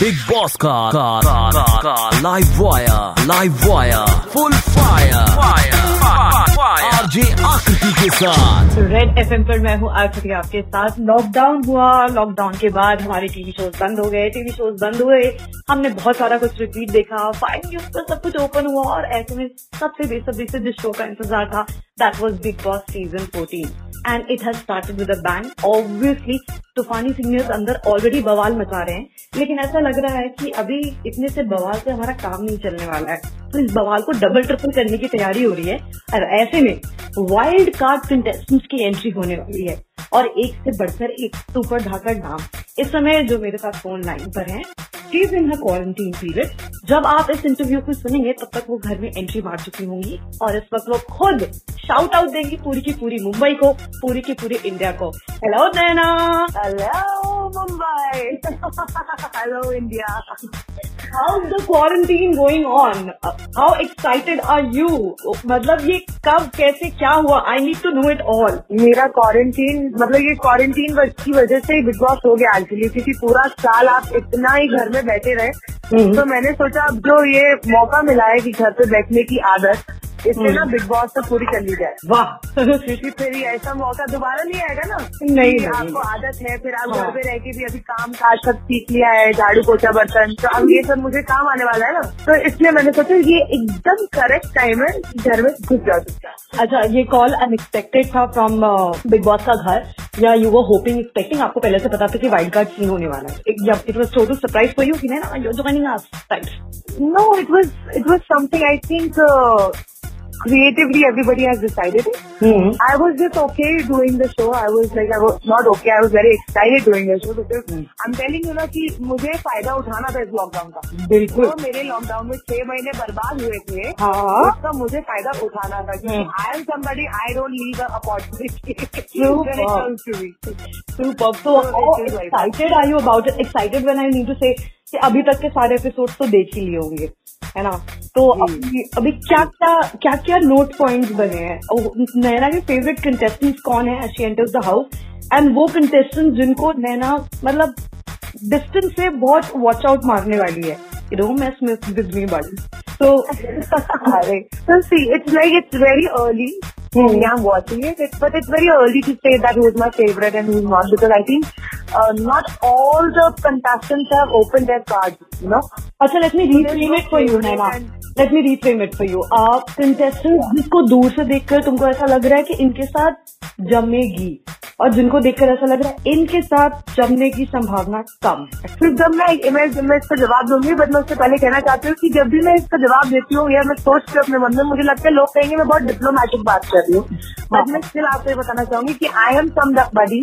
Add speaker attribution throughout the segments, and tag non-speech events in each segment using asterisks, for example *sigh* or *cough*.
Speaker 1: Big boss का live wire live wire full fire
Speaker 2: Red F पर मैं हूँ आकृति आपके साथ। लॉकडाउन हुआ। लॉकडाउन के बाद हमारे टीवी शोज़ बंद हो गए। टीवी शोज़ बंद हुए। हमने बहुत सारा कुछ रिपीट देखा। फाइन न्यूज़ पर सब कुछ ओपन हुआ और ऐसे में सबसे बेसब्री से जिस शो का इंतज़ार था that was Bigg Boss season fourteen and it has started with a obviously तूफानी सिंगर्स अंदर ऑलरेडी बवाल मचा रहे हैं। लेकिन ऐसा लग रहा है कि अभी इतने से बवाल से हमारा काम नहीं चलने वाला है। तो इस बवाल को डबल ट्रिपल करने की तैयारी हो रही है। और ऐसे में वाइल्ड कार्ड कंटेस्टेंट्स की एंट्री होने वाली है। और एक से बढ़कर एक सुपर ढाकर नाम। इस समय जो मेरे साथ फ़ोन लाइन पर हैं इज़ इन क्वारंटीन पीरियड जब आप इस इंटरव्यू को सुनेंगे तब तक वो घर में एंट्री मार चुकी होंगी और इस वक्त वो खुद शाउट आउट देंगी पूरी की पूरी मुंबई को पूरी की पूरी इंडिया को। Hello Naina
Speaker 3: Hello, Mumbai. *laughs* Hello, India.
Speaker 2: How the quarantine going on how excited are you मतलब ये कब कैसे क्या हुआ? I need to know it all
Speaker 3: मेरा क्वारंटीन मतलब ये क्वारंटीन की वजह से ही बिग बॉस हो गया एक्चुअली क्योंकि पूरा साल आप इतना ही घर में बैठे रहे। तो मैंने सोचा अब जो ये मौका मिला है कि घर पे बैठने की आदत इससे ना बिग बॉस तो पूरी कर ली जाए।
Speaker 2: वाह।
Speaker 3: क्योंकि फिर ऐसा मौका दोबारा नहीं आएगा ना
Speaker 2: नहीं, नहीं।
Speaker 3: आपको आदत है फिर आप
Speaker 2: हाँ।
Speaker 3: घर पे रह के भी अभी काम काज सब सीख लिया है झाड़ू पोछा बर्तन तो अब ये सब मुझे काम आने वाला है ना। तो इसलिए मैंने सोचा ये एकदम करेक्ट टाइम है घर में घुस जा सकता
Speaker 2: अच्छा ये कॉल अनएक्सपेक्टेड था फ्रॉम बिग बॉस का घर। या यू वो होपिंग एक्सपेक्टिंग आपको पहले से पता था कि वाइल्ड कार्ड सीन होने वाला है। या it was total surprise for you कि ना you
Speaker 3: No, it was it was something I think uh, creatively everybody has decided.
Speaker 2: Hmm
Speaker 3: I was just okay doing the show. I was like I was not okay. I was very excited doing the show because I'm telling you ना कि मुझे फ़ायदा उठाना था इस lockdown का
Speaker 2: बिल्कुल
Speaker 3: तो मेरे लॉकडाउन में छह महीने बर्बाद हुए थे
Speaker 2: हाँ
Speaker 3: उसका मुझे फ़ायदा उठाना था क्योंकि
Speaker 2: हम्म।
Speaker 3: I am somebody I don't need the opportunity
Speaker 2: True.
Speaker 3: when it comes to me.
Speaker 2: Superb. So,
Speaker 3: So,
Speaker 2: how
Speaker 3: it is like
Speaker 2: कि अभी तक के सारे एपिसोड तो देख ही लिए होंगे है ना? तो अभी अभी क्या क्या क्या क्या नोट पॉइंट्स बने हैं? नैना के फेवरेट कंटेस्टेंट्स कौन है she enters the house and वो कंटेस्टेंट जिनको नैना मतलब डिस्टेंस से बहुत वॉच आउट मारने वाली है। You don't mess miss with me buddy
Speaker 3: So see, it's like it's very early.
Speaker 2: Hmm.
Speaker 3: Yeah, I'm watching it, it, but it's very early to say that who's my favorite and who's not because I think uh, not all the contestants have opened their cards. You know,
Speaker 2: अच्छा let me reframe it for you Naina let me reframe it for you आप contestant जिसको दूर से देखकर तुमको ऐसा लग रहा है कि इनके साथ जमेगी और जिनको देखकर ऐसा लग रहा है इनके साथ जमने की संभावना कम है।
Speaker 3: फिर जब मैं मैं मैं इसका जवाब दूँगी बट मैं उससे पहले कहना चाहती हूँ कि जब भी मैं इसका जवाब देती हूँ या मैं सोचती हूँ अपने मन में मुझे लगता है लोग कहेंगे मैं बहुत डिप्लोमेटिक बात कर रही हूँ। बट मैं स्टिल आपको ये बताना चाहूँगी कि I am somebody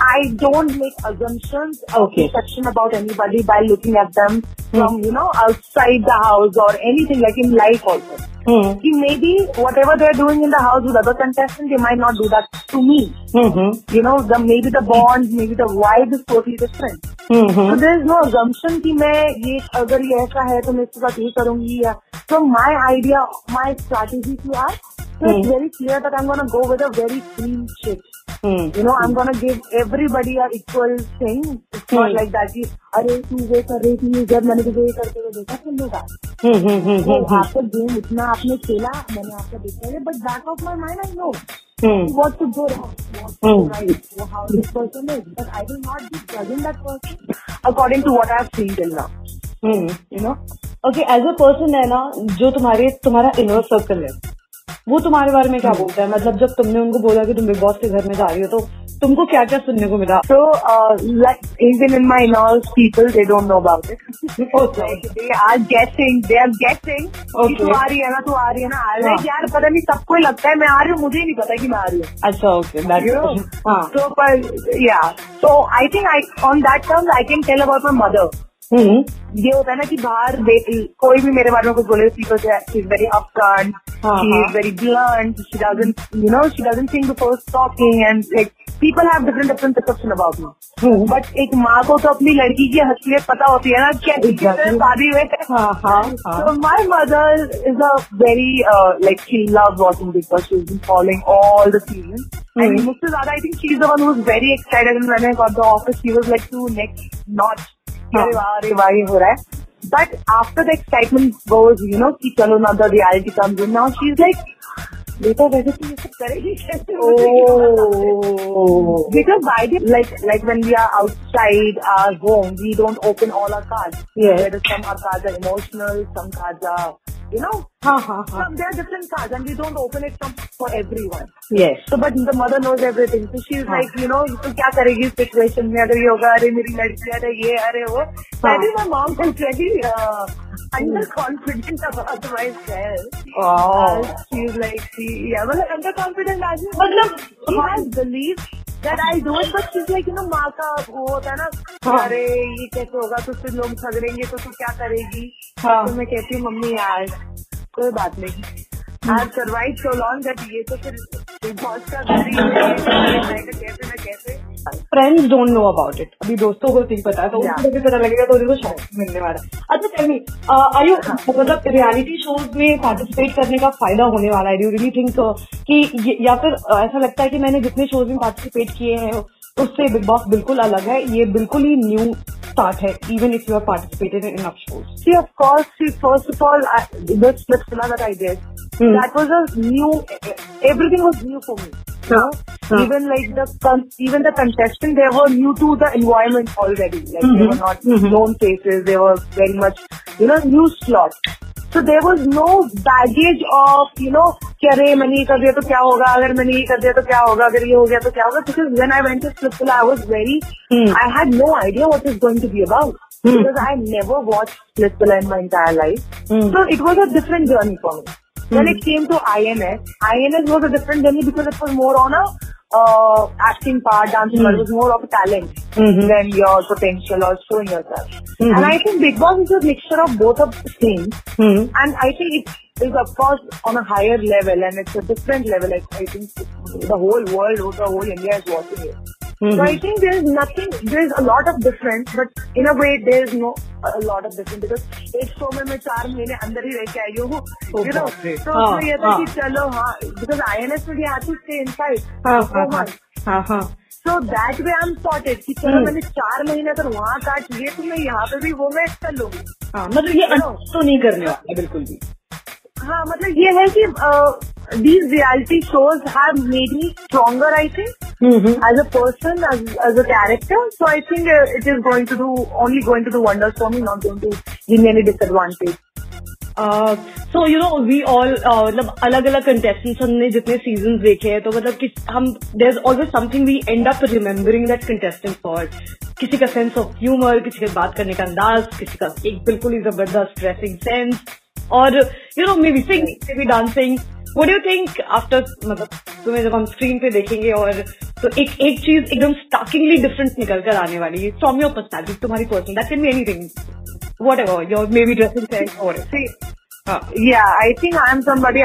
Speaker 3: I don't make assumptions or
Speaker 2: Okay.
Speaker 3: perception about anybody by looking at them mm. from, you know, outside the house or anything like in life also.
Speaker 2: Hmm
Speaker 3: कि maybe whatever they're doing in the house with other contestants, they might not do that to me.
Speaker 2: Hmm
Speaker 3: You know, the maybe the bond, maybe the vibe is totally different.
Speaker 2: Hmm
Speaker 3: So there is no assumption कि मैं ये अगर ये ऐसा है तो मैं इसके साथ ये करूँगी या so my idea, my strategy to ask, so mm. it's very clear that I'm gonna go with a very clean shit.
Speaker 2: Hmm
Speaker 3: You know, I'm gonna give everybody a equal thing. It's not
Speaker 2: Hmm.
Speaker 3: like that कि अरे तू ये कर रही थी जब मैंने तुझे ये करते हुए देखा तुम लोग
Speaker 2: हम्म हम्म
Speaker 3: तो
Speaker 2: हम्म
Speaker 3: आपका गेम इतना आपने खेला मैंने आपका देखा है but back of my mind I know
Speaker 2: hmm
Speaker 3: what to do wrong, what to
Speaker 2: Hmm.
Speaker 3: do right, how this person is. But I will not be judging that person according to what I have seen till now.
Speaker 2: Hmm
Speaker 3: You know?
Speaker 2: Okay as a person है ना जो तुम्हारे तुम्हारा inner circle है वो तुम्हारे बारे में क्या हम्म। बोलता है? मतलब जब तुमने उनको बोला की तुम बिग बॉस के घर में जा रही हो तो तुमको क्या क्या सुनने को मिला?
Speaker 3: तो even in my knoll people they don't know about it are getting they are
Speaker 2: getting
Speaker 3: तू आ रही है ना तू आ रही है ना आ रही
Speaker 2: है। हाँ।
Speaker 3: यार पता नहीं सबको लगता है मैं आ रही हूँ मुझे नहीं पता कि मैं आ रही हूँ।
Speaker 2: अच्छा ओके
Speaker 3: तो
Speaker 2: हाँ।
Speaker 3: पर या तो I think I on that terms I can tell about my mother ये होता है ना कि बाहर कोई भी मेरे बारे में कुछ बोले people very Afghan very blunt she doesn't you know she doesn't think before talking and like people have different different perception about me but एक माँ को तो अपनी लड़की की हसीियत पता होती है ना क्या शादी हुए my mother is a very like she love watching Bigg Boss she is be following all the season मुझसे ज़्यादा I think she is the one was very excited office she was like to next not हाँ। हो। रहा है। But after the excitement goes you know की चलो ना the reality come you now she like बेटा वैसे तो ये करेगी कैसे? By the like like when we are outside our home we don't open all our card some our card are emotional some card are you know
Speaker 2: हाँ हाँ हाँ
Speaker 3: some, there are different cards and we don't open it from, for everyone.
Speaker 2: Yes.
Speaker 3: So but the mother knows everything. So she's
Speaker 2: हाँ.
Speaker 3: like you know तो क्या करेगी इस situation में अगर ये होगा अरे मेरी लड़की अरे ये अरे वो. My mom is very uh, underconfident about myself.
Speaker 2: Wow.
Speaker 3: Uh, she's like she yeah मतलब underconfident as in
Speaker 2: मतलब
Speaker 3: she has believed that I don't but but like you know माँ का वो होता है ना
Speaker 2: हाँ.
Speaker 3: अरे ये कैसे होगा? तो फिर लोग झगड़ेंगे तो तू क्या करेगी?
Speaker 2: हाँ.
Speaker 3: तो मैं कहती हूँ मम्मी यार कोई बात नहीं। आज सर्वाइव सो लॉन्ग दैट ये तो फिर बहुत का है कैसे ना कैसे
Speaker 2: friends don't know about it अभी दोस्तों को नहीं पता है तो. उनको भी पता लगेगा तो उनको शौक मिलने वाला अच्छा टेल मी आर यू मतलब रियलिटी शोज़ में पार्टिसिपेट करने का फ़ायदा होने वाला है? डू रियली थिंक कि या फिर uh, ऐसा लगता है कि मैंने जितने शोज़ में पार्टिसिपेट किए हैं उससे बिग बॉस बिल्कुल अलग है। ये बिल्कुल ही न्यू स्टार्ट है even if you are participated in up shows
Speaker 3: See, of course, see, first of all, I, the split cinema that I did,
Speaker 2: Hmm.
Speaker 3: that was a new, everything was new for me. You know?
Speaker 2: Huh.
Speaker 3: Even like the, con- even the contestants, they were new to the environment already. Like they were not
Speaker 2: Mhm.
Speaker 3: known faces, they were very much, you know, new slot. So there was no baggage of, you know, कि अरे मैंने ये कर दिया तो क्या होगा अगर मैंने ये कर दिया तो क्या होगा अगर ये हो गया तो क्या होगा because when I went to Splitsvilla I was very
Speaker 2: Hmm.
Speaker 3: I had no idea what it's going to be about
Speaker 2: Hmm.
Speaker 3: because I never watched Splitsvilla in my entire life.
Speaker 2: Hmm.
Speaker 3: So it was a different journey for me. When it came to INS, INS was a different journey because it was more on a uh, acting part, dancing part. It was more of a talent
Speaker 2: Mhm.
Speaker 3: than your potential or showing yourself.
Speaker 2: Mhm.
Speaker 3: And I think Big Boss is a mixture of both of the things.
Speaker 2: Hmm.
Speaker 3: And I think it is of course on a higher level and it's a different level. I, I think the whole world, or the whole India is watching it. So I think there is nothing, there is a lot of difference, but in a way there is no a of of because because एक show में मैं चार महीने अंदर ही रह के आई हूँ
Speaker 2: Oh।
Speaker 3: तो
Speaker 2: हाँ,
Speaker 3: उसमें ये था
Speaker 2: की
Speaker 3: कि चलो हाँ because I N S media आती थे inside for
Speaker 2: that
Speaker 3: way
Speaker 2: I
Speaker 3: am
Speaker 2: हाँ हाँ।
Speaker 3: So that way I'm sorted कि चलो
Speaker 2: हम्म।
Speaker 3: मैंने चार महीने अगर वहाँ काट लिए तो मैं यहाँ पे भी वो मैं कर लूँगी
Speaker 2: हाँ मतलब ये तो नहीं करने वाला बिल्कुल भी।
Speaker 3: हाँ मतलब ये है कि these reality shows have made me stronger I think as a person as a character so I think it is going to do only going to do wonder for me not going to give me any disadvantage
Speaker 2: so you know we all मतलब अलग अलग contestants हमने जितने season देखे हैं तो मतलब कि हम there is always something we end up remembering that contestant for किसी का सेंस ऑफ़ ह्यूमर किसी के बात करने का अंदाज किसी का एक बिल्कुल ही ज़बरदस्त ड्रेसिंग सेंस और you know maybe sing maybe dancing what you think after मतलब तुम्हें जब हम स्क्रीन पे देखेंगे और तो एक एक चीज़ एकदम स्टार्किंगली डिफरेंट निकल कर आने वाली है फ्रॉम योर पर्सनैलिटी तुम्हारी person that can be anything whatever your maybe dressing sense और
Speaker 3: या
Speaker 2: I
Speaker 3: yeah, I think I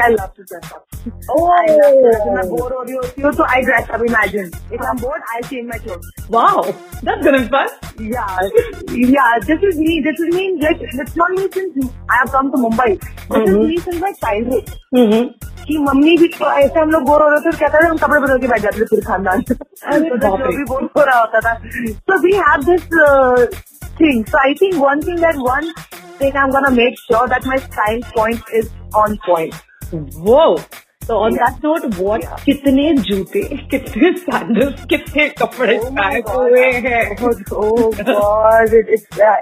Speaker 3: I love to dress up.
Speaker 2: Oh.
Speaker 3: I love to dress up. मैं बोर हो रही होती हूँ तो I dress up. Imagine if I'm bored, I'll change my clothes.
Speaker 2: Wow, that's gonna be fun.
Speaker 3: Yeah, yeah. This is me. This is me. Like it's not me since I have come to Mumbai. This is
Speaker 2: Mhm.
Speaker 3: me since my childhood.
Speaker 2: Mm-hmm.
Speaker 3: कि mummy भी तो ऐसे हम लोग bore हो रहे थे तो कहता था हम कपड़े बदल के बैठ जाते थे फिर खानदान *laughs*
Speaker 2: अरे
Speaker 3: तो
Speaker 2: बाप
Speaker 3: जो
Speaker 2: रे।
Speaker 3: भी बोर हो रहा होता था so we have this uh, thing so I think one thing that one thing I'm gonna make sure that my style point is on point
Speaker 2: Whoa. So on
Speaker 3: Yeah.
Speaker 2: that note, what
Speaker 3: Yeah.
Speaker 2: कितने जूते कितने sandals कितने कपड़े
Speaker 3: Oh
Speaker 2: pack हुए हैं
Speaker 3: oh uh,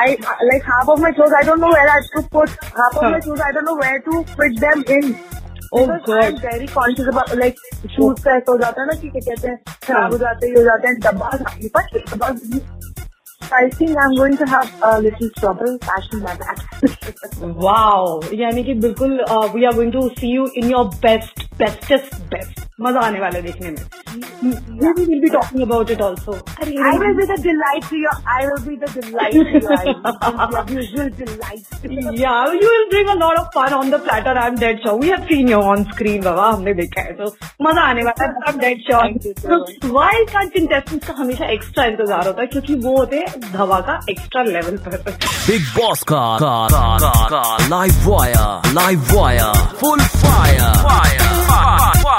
Speaker 3: I like half of my clothes I don't know where I should put half of
Speaker 2: Huh.
Speaker 3: my shoes I don't know where to fit them in
Speaker 2: Oh
Speaker 3: Because
Speaker 2: God.
Speaker 3: I'm very conscious about like shoes का ऐसा हो जाता है ना कि क्या कहते हैं खराब हो जाते हैं ये हो जाते हैं डब्बा डब्बा I think I'm going to have a little trouble passing my back.
Speaker 2: wow. Yeah, I mean, we are going to see you in your best, bestest, best. मज़ा आने वाला है देखने में maybe we'll be talking about it also
Speaker 3: I will be the delight to your. I will be the delight to your visual delight.
Speaker 2: Yeah, you will bring a lot of fun on the platter. I'm dead sure. We have seen you on screen, बाबा हमने देखा है तो मज़ा आने वाला है. I'm dead sure.
Speaker 3: Thank you so much.
Speaker 2: तो wild card contestants का हमेशा एक्स्ट्रा इंतज़ार होता है क्योंकि वो होते हैं धमाका एक्स्ट्रा लेवल पर
Speaker 1: Big Boss का का का का, का live wire live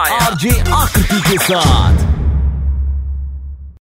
Speaker 1: RJ आकृति के साथ